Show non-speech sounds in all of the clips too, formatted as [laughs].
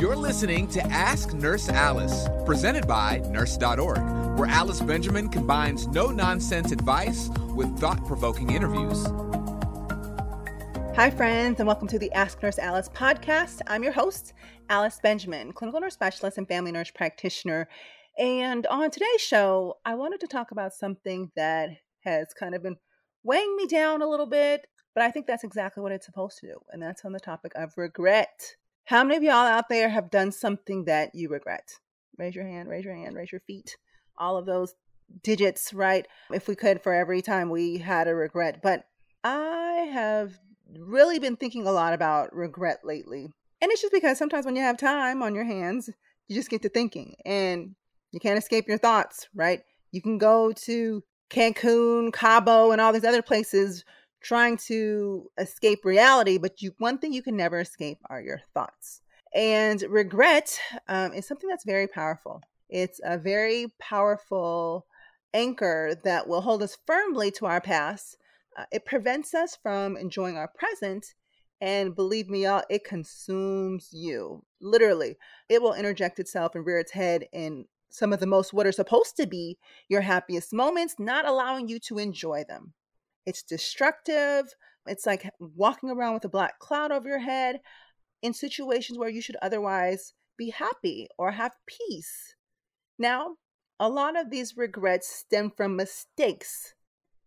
You're listening to Ask Nurse Alice, presented by Nurse.org, where Alice Benjamin combines no nonsense advice with thought provoking interviews. Hi, friends, and welcome to the Ask Nurse Alice podcast. I'm your host, Alice Benjamin, clinical nurse specialist and family nurse practitioner. And on today's show, I wanted to talk about something that has kind of been weighing me down a little bit, but I think that's exactly what it's supposed to do. And that's on the topic of regret. How many of y'all out there have done something that you regret? Raise your hand, raise your hand, raise your feet. All of those digits, right? If we could, for every time we had a regret. But I have really been thinking a lot about regret lately. And it's just because sometimes when you have time on your hands, you just get to thinking and you can't escape your thoughts, right? You can go to Cancun, Cabo, and all these other places trying to escape reality, but you one thing you can never escape are your thoughts. And regret um, is something that's very powerful. It's a very powerful anchor that will hold us firmly to our past. Uh, it prevents us from enjoying our present. And believe me, y'all, it consumes you. Literally, it will interject itself and rear its head in some of the most what are supposed to be your happiest moments, not allowing you to enjoy them. It's destructive. It's like walking around with a black cloud over your head in situations where you should otherwise be happy or have peace. Now, a lot of these regrets stem from mistakes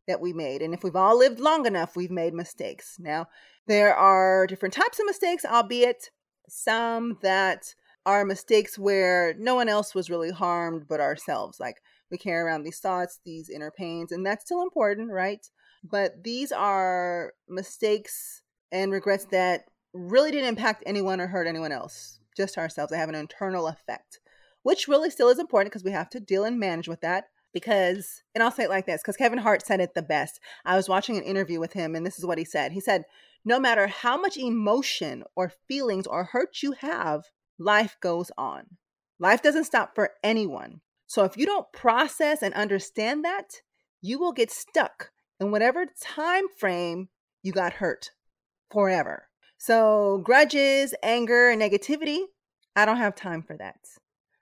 that we made. And if we've all lived long enough, we've made mistakes. Now, there are different types of mistakes, albeit some that are mistakes where no one else was really harmed but ourselves. Like we carry around these thoughts, these inner pains, and that's still important, right? But these are mistakes and regrets that really didn't impact anyone or hurt anyone else, just ourselves. They have an internal effect, which really still is important because we have to deal and manage with that. Because, and I'll say it like this because Kevin Hart said it the best. I was watching an interview with him, and this is what he said. He said, No matter how much emotion or feelings or hurt you have, life goes on. Life doesn't stop for anyone. So if you don't process and understand that, you will get stuck in whatever time frame you got hurt forever. So, grudges, anger, and negativity, I don't have time for that.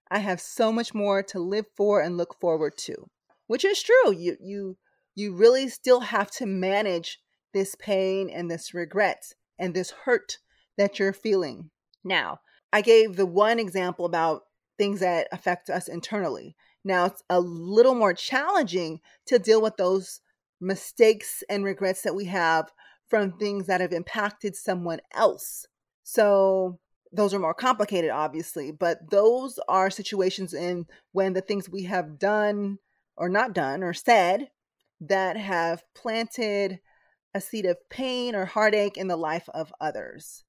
I have so much more to live for and look forward to. Which is true. You you you really still have to manage this pain and this regret and this hurt that you're feeling. Now, I gave the one example about things that affect us internally. Now, it's a little more challenging to deal with those mistakes and regrets that we have from things that have impacted someone else. So those are more complicated, obviously, but those are situations in when the things we have done or not done or said that have planted a seed of pain or heartache in the life of others.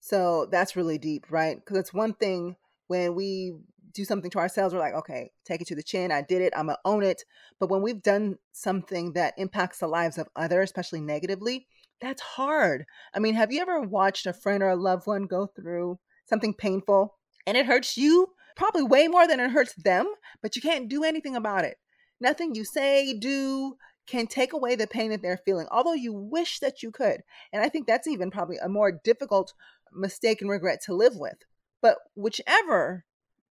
So that's really deep, right? Because it's one thing when we do something to ourselves, we're like, okay, take it to the chin. I did it. I'm going to own it. But when we've done something that impacts the lives of others, especially negatively, that's hard. I mean, have you ever watched a friend or a loved one go through something painful and it hurts you probably way more than it hurts them, but you can't do anything about it? Nothing you say, do, can take away the pain that they're feeling, although you wish that you could. And I think that's even probably a more difficult mistake and regret to live with. But whichever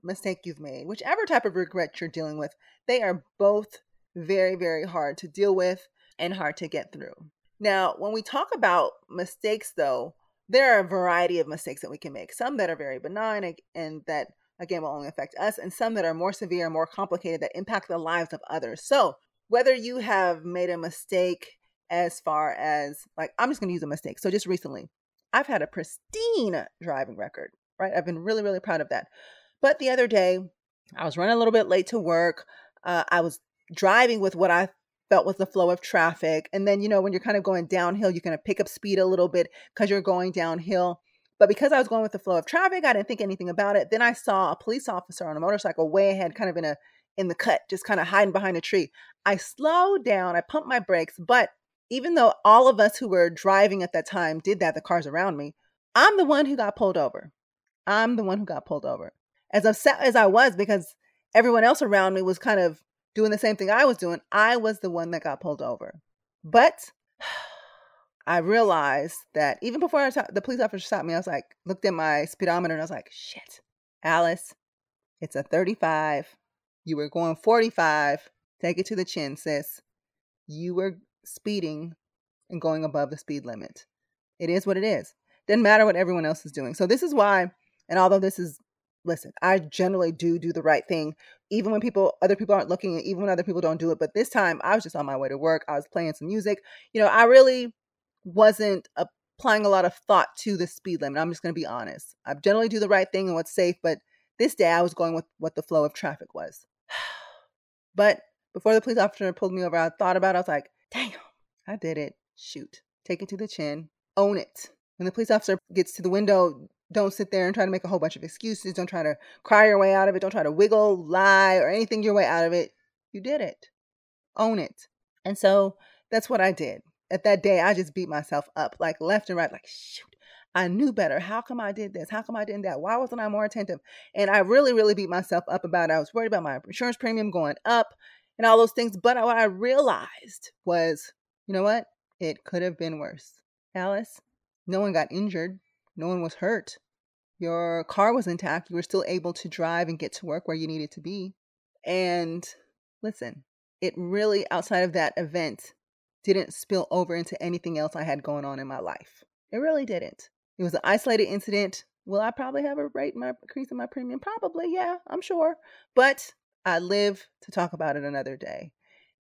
mistake you've made, whichever type of regret you're dealing with, they are both very, very hard to deal with and hard to get through. Now, when we talk about mistakes, though, there are a variety of mistakes that we can make. Some that are very benign and that, again, will only affect us, and some that are more severe and more complicated that impact the lives of others. So, whether you have made a mistake as far as, like, I'm just going to use a mistake. So, just recently, I've had a pristine driving record, right? I've been really, really proud of that. But the other day, I was running a little bit late to work. Uh, I was driving with what I felt was the flow of traffic. And then, you know, when you're kind of going downhill, you're going to pick up speed a little bit because you're going downhill. But because I was going with the flow of traffic, I didn't think anything about it. Then I saw a police officer on a motorcycle way ahead, kind of in a in the cut, just kind of hiding behind a tree. I slowed down, I pumped my brakes, but even though all of us who were driving at that time did that, the cars around me, I'm the one who got pulled over. I'm the one who got pulled over as upset as I was because everyone else around me was kind of doing the same thing I was doing, I was the one that got pulled over. But [sighs] I realized that even before the police officer stopped me, I was like, looked at my speedometer and I was like, shit, Alice, it's a 35. You were going 45. Take it to the chin, sis. You were speeding and going above the speed limit. It is what it is. Doesn't matter what everyone else is doing. So this is why, and although this is, listen, I generally do do the right thing, even when people, other people aren't looking, even when other people don't do it. But this time, I was just on my way to work. I was playing some music. You know, I really wasn't applying a lot of thought to the speed limit. I'm just going to be honest. I generally do the right thing and what's safe, but this day I was going with what the flow of traffic was. [sighs] but before the police officer pulled me over, I thought about it. I was like, damn, I did it. Shoot. Take it to the chin. Own it. When the police officer gets to the window, don't sit there and try to make a whole bunch of excuses. Don't try to cry your way out of it. Don't try to wiggle, lie, or anything your way out of it. You did it. Own it. And so that's what I did. At that day, I just beat myself up like left and right, like, shoot, I knew better. How come I did this? How come I didn't that? Why wasn't I more attentive? And I really, really beat myself up about it. I was worried about my insurance premium going up and all those things. But what I realized was, you know what? It could have been worse. Alice, no one got injured. No one was hurt. Your car was intact. You were still able to drive and get to work where you needed to be. And listen, it really, outside of that event, didn't spill over into anything else I had going on in my life. It really didn't. It was an isolated incident. Will I probably have a rate my increase in my premium? Probably, yeah, I'm sure. But I live to talk about it another day.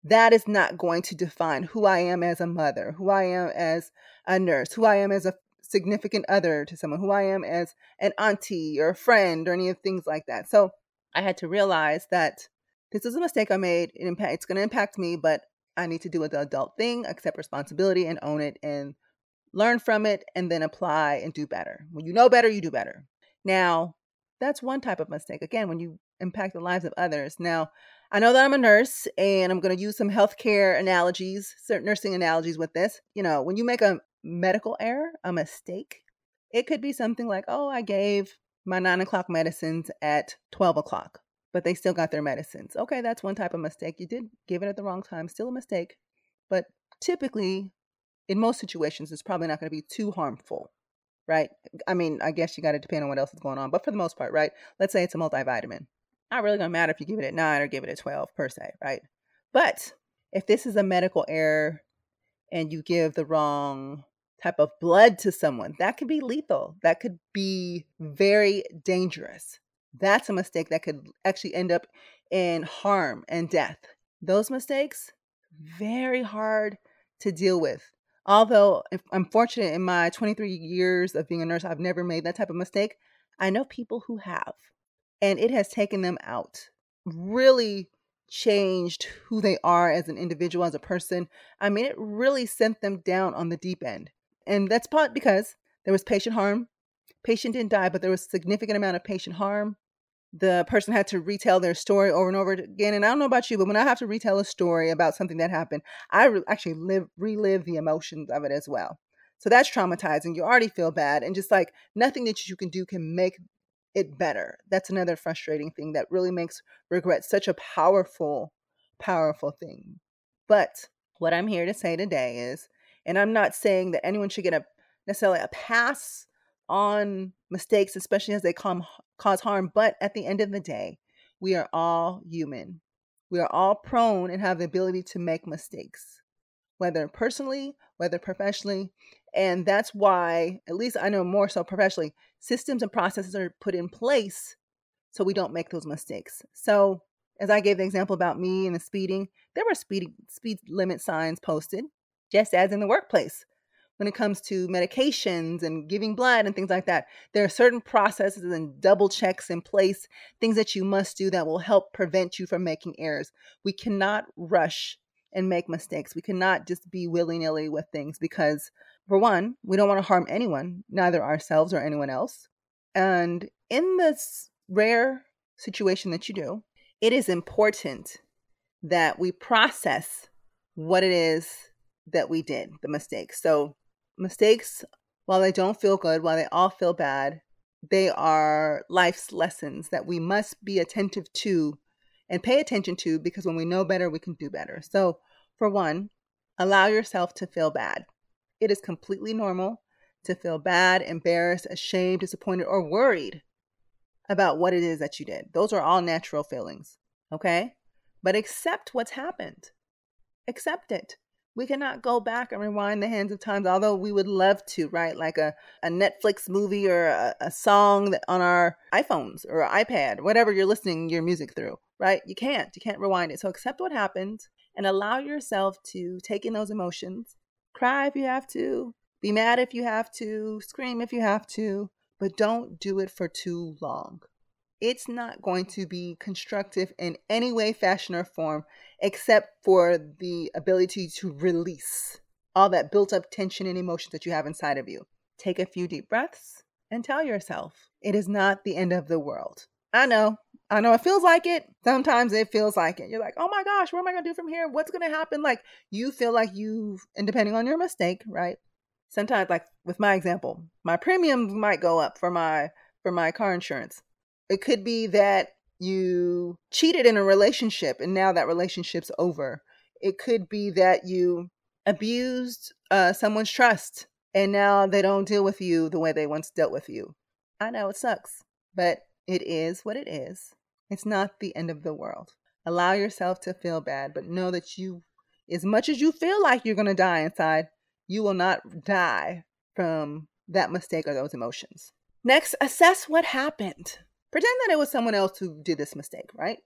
That is not going to define who I am as a mother, who I am as a nurse, who I am as a significant other to someone, who I am as an auntie or a friend or any of things like that. So I had to realize that this is a mistake I made. It impact, it's going to impact me, but I need to do the adult thing, accept responsibility, and own it, and learn from it, and then apply and do better. When you know better, you do better. Now, that's one type of mistake. Again, when you impact the lives of others. Now, I know that I'm a nurse and I'm going to use some healthcare analogies, certain nursing analogies with this. You know, when you make a medical error, a mistake, it could be something like, oh, I gave my nine o'clock medicines at 12 o'clock, but they still got their medicines. Okay, that's one type of mistake. You did give it at the wrong time, still a mistake. But typically, in most situations, it's probably not going to be too harmful, right? I mean, I guess you got to depend on what else is going on, but for the most part, right? Let's say it's a multivitamin. Not really going to matter if you give it at nine or give it at 12 per se, right? But if this is a medical error and you give the wrong type of blood to someone, that could be lethal. That could be very dangerous. That's a mistake that could actually end up in harm and death. Those mistakes, very hard to deal with. Although I'm fortunate in my 23 years of being a nurse, I've never made that type of mistake. I know people who have, and it has taken them out, really changed who they are as an individual, as a person. I mean, it really sent them down on the deep end. And that's part because there was patient harm. Patient didn't die, but there was significant amount of patient harm the person had to retell their story over and over again. And I don't know about you, but when I have to retell a story about something that happened, I re- actually live relive the emotions of it as well. So that's traumatizing. You already feel bad, and just like nothing that you can do can make it better. That's another frustrating thing that really makes regret such a powerful, powerful thing. But what I'm here to say today is, and I'm not saying that anyone should get a necessarily a pass on mistakes, especially as they come, cause harm. But at the end of the day, we are all human. We are all prone and have the ability to make mistakes, whether personally, whether professionally. And that's why, at least I know more so professionally, systems and processes are put in place so we don't make those mistakes. So, as I gave the example about me and the speeding, there were speed speed limit signs posted, just as in the workplace when it comes to medications and giving blood and things like that. There are certain processes and double checks in place, things that you must do that will help prevent you from making errors. We cannot rush and make mistakes. We cannot just be willy nilly with things because, for one, we don't want to harm anyone, neither ourselves or anyone else. And in this rare situation that you do, it is important that we process what it is that we did, the mistake. So mistakes, while they don't feel good, while they all feel bad, they are life's lessons that we must be attentive to and pay attention to because when we know better, we can do better. So, for one, allow yourself to feel bad. It is completely normal to feel bad, embarrassed, ashamed, disappointed, or worried about what it is that you did. Those are all natural feelings. Okay? But accept what's happened. Accept it. We cannot go back and rewind the hands of times, although we would love to, right? Like a, a Netflix movie or a, a song on our iPhones or iPad, whatever you're listening your music through, right? You can't. You can't rewind it. So accept what happened and allow yourself to take in those emotions. Cry if you have to, be mad if you have to, scream if you have to, but don't do it for too long. It's not going to be constructive in any way, fashion, or form except for the ability to release all that built up tension and emotions that you have inside of you. Take a few deep breaths and tell yourself it is not the end of the world. I know. I know it feels like it. Sometimes it feels like it. You're like, oh my gosh, what am I going to do from here? What's going to happen? Like, you feel like you've, and depending on your mistake, right? Sometimes, like with my example, my premiums might go up for my for my car insurance. It could be that you cheated in a relationship and now that relationship's over. It could be that you abused uh, someone's trust and now they don't deal with you the way they once dealt with you. I know it sucks, but it is what it is. It's not the end of the world. Allow yourself to feel bad, but know that you, as much as you feel like you're going to die inside, you will not die from that mistake or those emotions. Next, assess what happened. Pretend that it was someone else who did this mistake, right?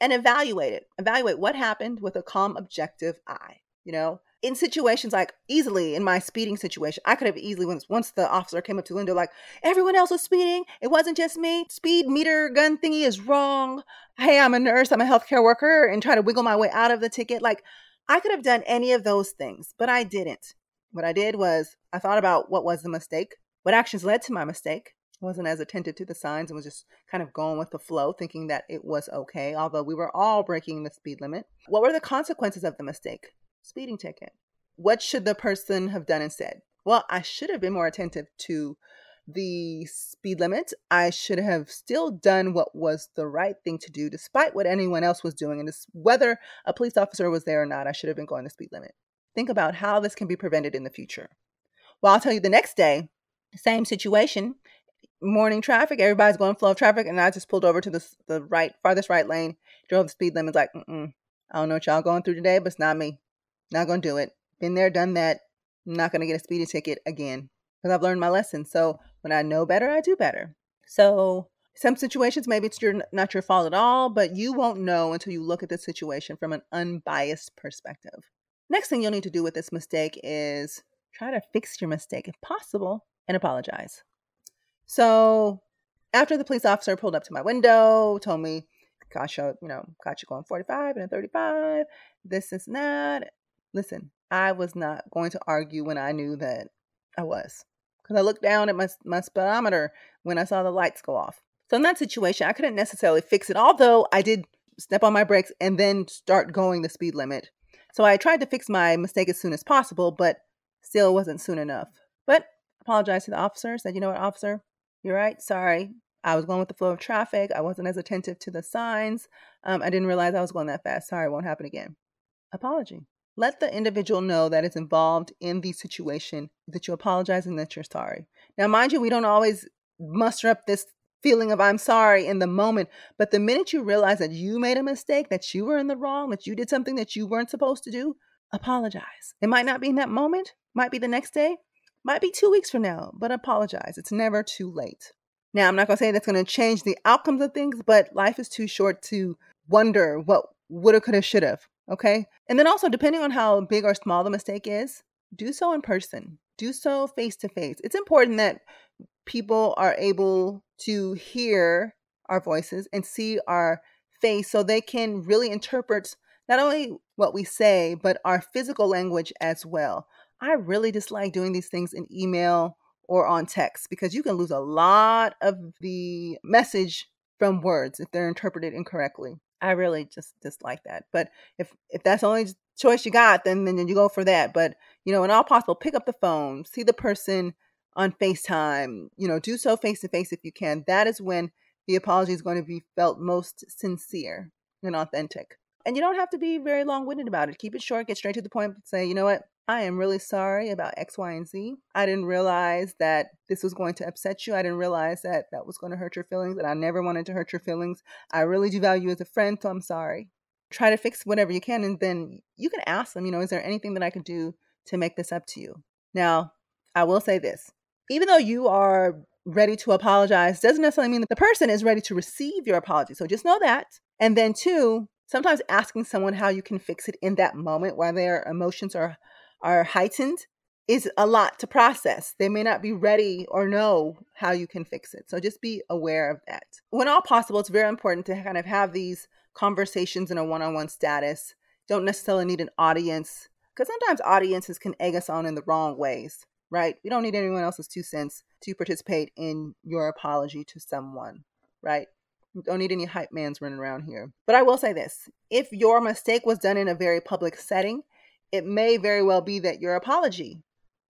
And evaluate it. Evaluate what happened with a calm, objective eye. You know, in situations like easily in my speeding situation, I could have easily once once the officer came up to window like everyone else was speeding, it wasn't just me. Speed meter gun thingy is wrong. Hey, I'm a nurse, I'm a healthcare worker, and try to wiggle my way out of the ticket. Like I could have done any of those things, but I didn't. What I did was I thought about what was the mistake, what actions led to my mistake, wasn't as attentive to the signs and was just kind of going with the flow, thinking that it was okay, although we were all breaking the speed limit. What were the consequences of the mistake? Speeding ticket. What should the person have done instead? Well, I should have been more attentive to the speed limit. I should have still done what was the right thing to do, despite what anyone else was doing. And this, whether a police officer was there or not, I should have been going the speed limit. Think about how this can be prevented in the future. Well, I'll tell you the next day, same situation morning traffic. Everybody's going flow of traffic, and I just pulled over to the the right, farthest right lane. Drove the speed limit. Like, mm I don't know what y'all going through today, but it's not me. Not gonna do it. Been there, done that. I'm not gonna get a speeding ticket again because I've learned my lesson. So when I know better, I do better. So some situations maybe it's your not your fault at all, but you won't know until you look at the situation from an unbiased perspective. Next thing you'll need to do with this mistake is try to fix your mistake if possible and apologize. So after the police officer pulled up to my window, told me, gosh, you know, got you going 45 and a 35, this is not. Listen, I was not going to argue when I knew that I was. Because I looked down at my, my speedometer when I saw the lights go off. So in that situation, I couldn't necessarily fix it, although I did step on my brakes and then start going the speed limit. So I tried to fix my mistake as soon as possible, but still wasn't soon enough. But apologized to the officer, said, you know what, officer, you're right. Sorry. I was going with the flow of traffic. I wasn't as attentive to the signs. Um, I didn't realize I was going that fast. Sorry, it won't happen again. Apology. Let the individual know that is involved in the situation that you apologize and that you're sorry. Now, mind you, we don't always muster up this feeling of I'm sorry in the moment, but the minute you realize that you made a mistake, that you were in the wrong, that you did something that you weren't supposed to do, apologize. It might not be in that moment, might be the next day, might be two weeks from now, but I apologize. It's never too late. Now, I'm not going to say that's going to change the outcomes of things, but life is too short to wonder what woulda, coulda, shoulda. Okay. And then also, depending on how big or small the mistake is, do so in person, do so face to face. It's important that people are able to hear our voices and see our face so they can really interpret not only what we say, but our physical language as well. I really dislike doing these things in email or on text because you can lose a lot of the message from words if they're interpreted incorrectly. I really just dislike that. But if if that's the only choice you got, then then you go for that. But you know, in all possible, pick up the phone, see the person on FaceTime. You know, do so face to face if you can. That is when the apology is going to be felt most sincere and authentic. And you don't have to be very long winded about it. Keep it short, get straight to the point, say, you know what, I am really sorry about X, Y, and Z. I didn't realize that this was going to upset you. I didn't realize that that was going to hurt your feelings, and I never wanted to hurt your feelings. I really do value you as a friend, so I'm sorry. Try to fix whatever you can, and then you can ask them, you know, is there anything that I could do to make this up to you? Now, I will say this even though you are ready to apologize, doesn't necessarily mean that the person is ready to receive your apology. So just know that. And then, two, sometimes asking someone how you can fix it in that moment while their emotions are are heightened is a lot to process. They may not be ready or know how you can fix it. So just be aware of that. When all possible, it's very important to kind of have these conversations in a one on one status. Don't necessarily need an audience because sometimes audiences can egg us on in the wrong ways, right? We don't need anyone else's two cents to participate in your apology to someone, right? don't need any hype mans running around here. But I will say this if your mistake was done in a very public setting, it may very well be that your apology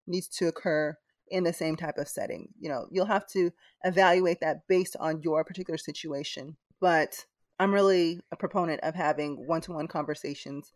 needs to occur in the same type of setting. You know, you'll have to evaluate that based on your particular situation. But I'm really a proponent of having one to one conversations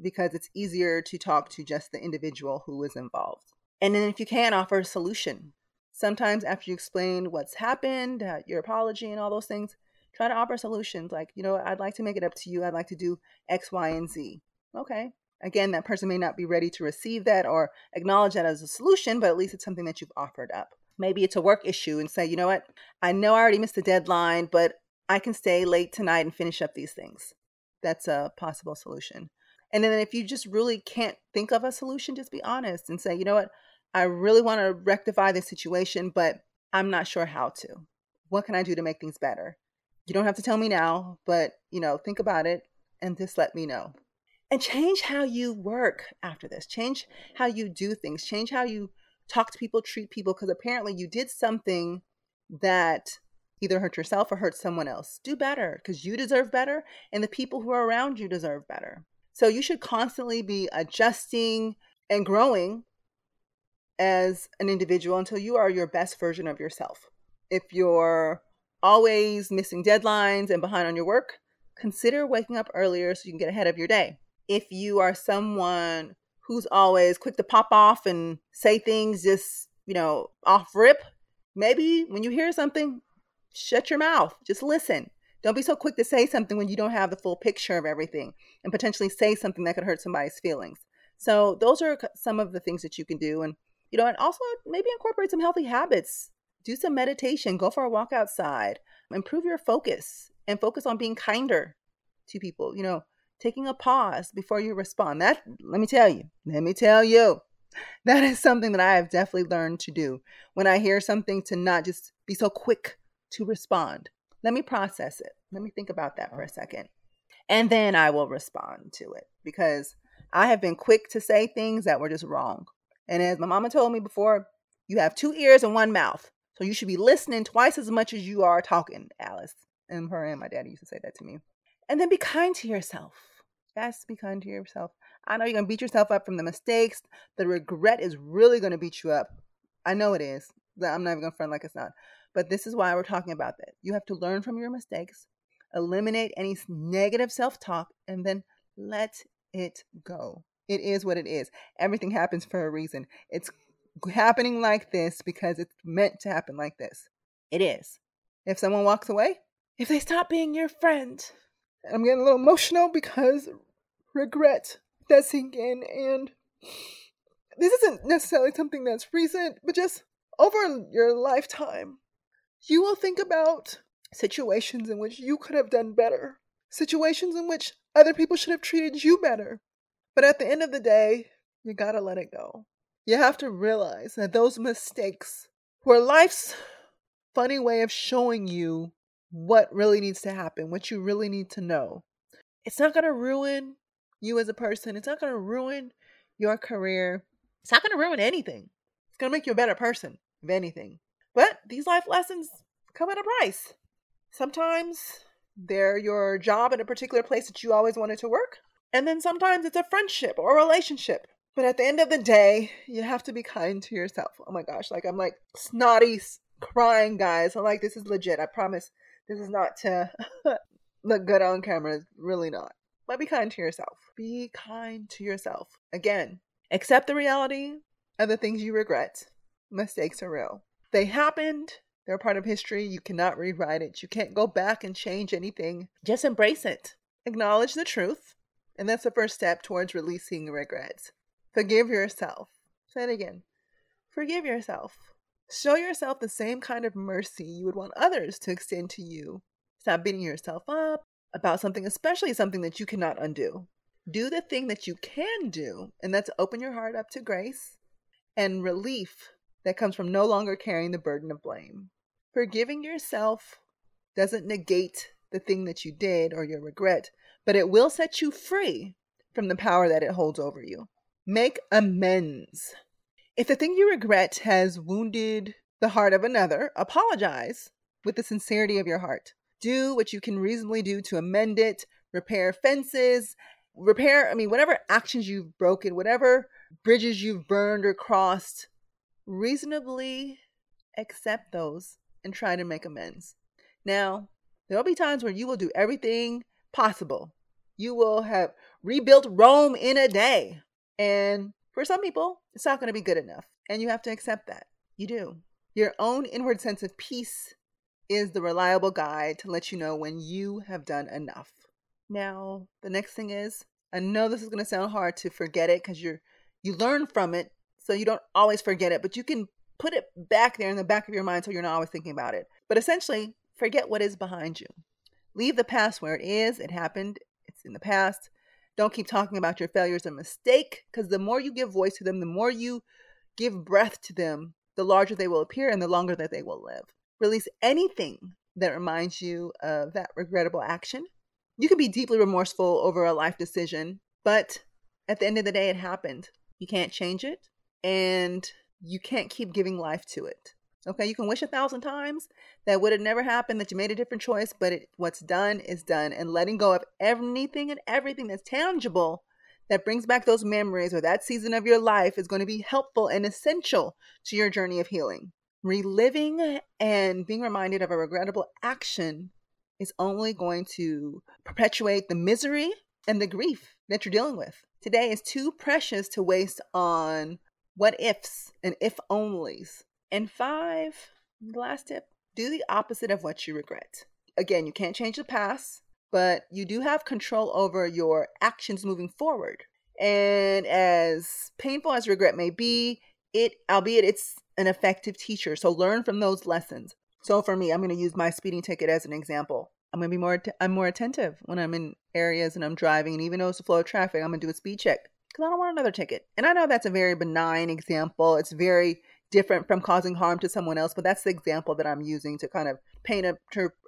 because it's easier to talk to just the individual who is involved. And then, if you can, offer a solution. Sometimes, after you explain what's happened, uh, your apology, and all those things, try to offer solutions like, you know, I'd like to make it up to you. I'd like to do X, Y, and Z. Okay, Again, that person may not be ready to receive that or acknowledge that as a solution, but at least it's something that you've offered up. Maybe it's a work issue and say, you know what, I know I already missed the deadline, but I can stay late tonight and finish up these things. That's a possible solution. And then if you just really can't think of a solution, just be honest and say, you know what, I really want to rectify this situation, but I'm not sure how to. What can I do to make things better? You don't have to tell me now, but you know, think about it and just let me know and change how you work after this. Change how you do things. Change how you talk to people treat people because apparently you did something that either hurt yourself or hurt someone else. Do better because you deserve better and the people who are around you deserve better. So you should constantly be adjusting and growing as an individual until you are your best version of yourself. If you're always missing deadlines and behind on your work consider waking up earlier so you can get ahead of your day if you are someone who's always quick to pop off and say things just, you know, off rip, maybe when you hear something, shut your mouth. Just listen. Don't be so quick to say something when you don't have the full picture of everything and potentially say something that could hurt somebody's feelings. So, those are some of the things that you can do. And, you know, and also maybe incorporate some healthy habits. Do some meditation, go for a walk outside, improve your focus and focus on being kinder to people. You know, taking a pause before you respond. That, let me tell you, let me tell you, [laughs] that is something that I have definitely learned to do. When I hear something, to not just be so quick to respond. Let me process it. Let me think about that for a second. And then I will respond to it because I have been quick to say things that were just wrong. And as my mama told me before, you have two ears and one mouth. So you should be listening twice as much as you are talking, Alice. And her and my daddy used to say that to me. And then be kind to yourself. Yes, be kind to yourself. I know you're going to beat yourself up from the mistakes. The regret is really going to beat you up. I know it is. I'm not even going to front like it's not. But this is why we're talking about that. You have to learn from your mistakes, eliminate any negative self talk, and then let it go. It is what it is. Everything happens for a reason. It's happening like this because it's meant to happen like this. It is. If someone walks away, if they stop being your friend, I'm getting a little emotional because regret does sink in, and this isn't necessarily something that's recent, but just over your lifetime, you will think about situations in which you could have done better, situations in which other people should have treated you better. But at the end of the day, you gotta let it go. You have to realize that those mistakes were life's funny way of showing you what really needs to happen, what you really need to know. It's not to ruin you as a person. It's not going to ruin your career. It's not going to ruin anything. It's going to make you a better person, if anything. But these life lessons come at a price. Sometimes they're your job in a particular place that you always wanted to work. And then sometimes it's a friendship or a relationship. But at the end of the day, you have to be kind to yourself. Oh my gosh, like I'm like snotty crying, guys. I'm like, this is legit. I promise this is not to [laughs] look good on camera. It's really not. But be kind to yourself. Be kind to yourself. Again, Accept the reality of the things you regret. Mistakes are real. They happened. They're part of history. You cannot rewrite it. You can't go back and change anything. Just embrace it. Acknowledge the truth. And that's the first step towards releasing regrets. Forgive yourself. Say it again. Forgive yourself. Show yourself the same kind of mercy you would want others to extend to you. Stop beating yourself up about something, especially something that you cannot undo. Do the thing that you can do, and that's open your heart up to grace and relief that comes from no longer carrying the burden of blame. Forgiving yourself doesn't negate the thing that you did or your regret, but it will set you free from the power that it holds over you. Make amends. If the thing you regret has wounded the heart of another, apologize with the sincerity of your heart. Do what you can reasonably do to amend it, repair fences, repair, I mean, whatever actions you've broken, whatever bridges you've burned or crossed, reasonably accept those and try to make amends. Now, there'll be times where you will do everything possible. You will have rebuilt Rome in a day. And for some people, it's not going to be good enough. And you have to accept that. You do. Your own inward sense of peace is the reliable guide to let you know when you have done enough. Now, the next thing is I know this is going to sound hard to forget it because you're you learn from it so you don't always forget it, but you can put it back there in the back of your mind so you're not always thinking about it. But essentially, forget what is behind you. Leave the past where it is. It happened. It's in the past. Don't keep talking about your failures and mistake because the more you give voice to them, the more you give breath to them, the larger they will appear and the longer that they will live. Release anything that reminds you of that regrettable action. You can be deeply remorseful over a life decision, but at the end of the day, it happened. You can't change it, and you can't keep giving life to it. Okay, you can wish a thousand times that would have never happened, that you made a different choice, but it, what's done is done. And letting go of anything and everything that's tangible that brings back those memories or that season of your life is going to be helpful and essential to your journey of healing. Reliving and being reminded of a regrettable action is only going to perpetuate the misery and the grief that you're dealing with. Today is too precious to waste on what ifs and if onlys and five, the last tip do the opposite of what you regret. Again, you can't change the past, but you do have control over your actions moving forward. And as painful as regret may be, it, albeit it's an effective teacher. So learn from those lessons. So for me, I'm going to use my speeding ticket as an example. I'm going to be more, I'm more attentive when I'm in areas and I'm driving. And even though it's a flow of traffic, I'm going to do a speed check because I don't want another ticket. And I know that's a very benign example. It's very different from causing harm to someone else, but that's the example that I'm using to kind of paint a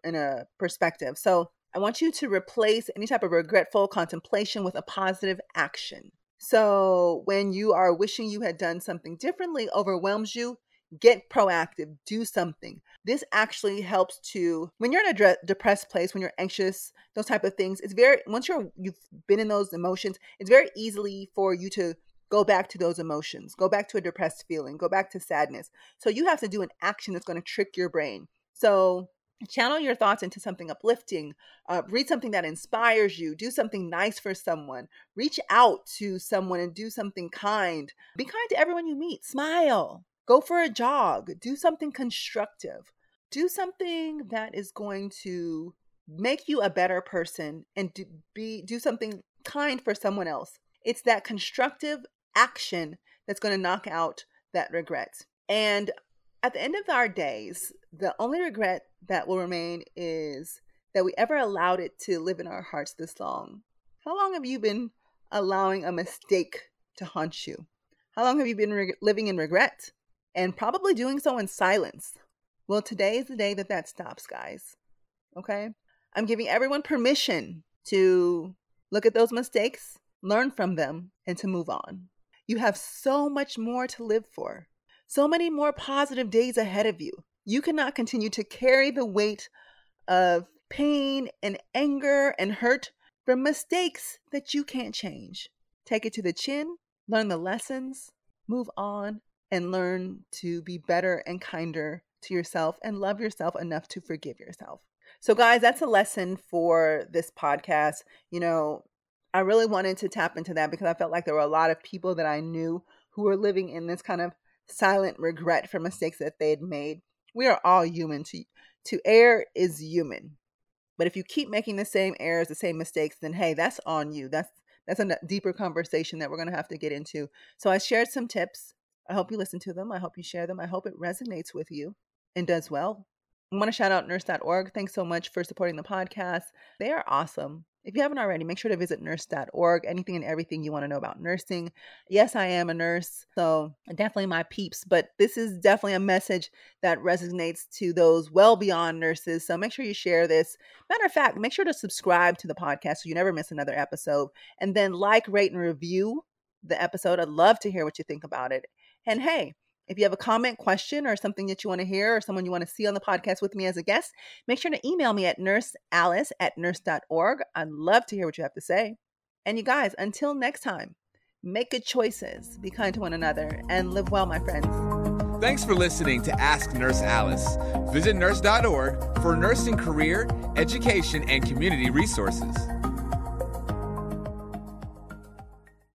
in a perspective. So I want you to replace any type of regretful contemplation with a positive action. So when you are wishing you had done something differently overwhelms you, get proactive, do something. This actually helps to when you're in a depressed place, when you're anxious, those type of things. It's very once you're you've been in those emotions, it's very easily for you to go back to those emotions, go back to a depressed feeling, go back to sadness. So you have to do an action that's going to trick your brain. So channel your thoughts into something uplifting, uh, read something that inspires you, do something nice for someone, reach out to someone and do something kind. Be kind to everyone you meet, smile, go for a jog, do something constructive, do something that is going to make you a better person and do, be do something kind for someone else. It's that constructive action that's going to knock out that regret. And at the end of our days, the only regret that will remain is that we ever allowed it to live in our hearts this long. How long have you been allowing a mistake to haunt you? How long have you been re- living in regret? And probably doing so in silence. Well, today is the day that that stops, guys. Okay? I'm giving everyone permission to look at those mistakes, learn from them, and to move on. You have so much more to live for, so many more positive days ahead of you. You cannot continue to carry the weight of pain and anger and hurt from mistakes that you can't change. Take it to the chin, learn the lessons, move on, and learn to be better and kinder to yourself and love yourself enough to forgive yourself. So, guys, that's a lesson for this podcast. You know, I really wanted to tap into that because I felt like there were a lot of people that I knew who were living in this kind of silent regret for mistakes that they had made. We are all human. To to err is human. But if you keep making the same errors, the same mistakes, then hey, that's on you. That's that's a deeper conversation that we're going to have to get into. So I shared some tips. I hope you listen to them. I hope you share them. I hope it resonates with you and does well. I want to shout out nurse.org. Thanks so much for supporting the podcast. They are awesome. If you haven't already, make sure to visit nurse.org. Anything and everything you want to know about nursing. Yes, I am a nurse, so definitely my peeps, but this is definitely a message that resonates to those well beyond nurses. So make sure you share this. Matter of fact, make sure to subscribe to the podcast so you never miss another episode. And then like, rate, and review the episode. I'd love to hear what you think about it. And hey, if you have a comment, question, or something that you want to hear, or someone you want to see on the podcast with me as a guest, make sure to email me at nursealice at nurse.org. I'd love to hear what you have to say. And you guys, until next time, make good choices, be kind to one another, and live well, my friends. Thanks for listening to Ask Nurse Alice. Visit nurse.org for nursing career, education, and community resources.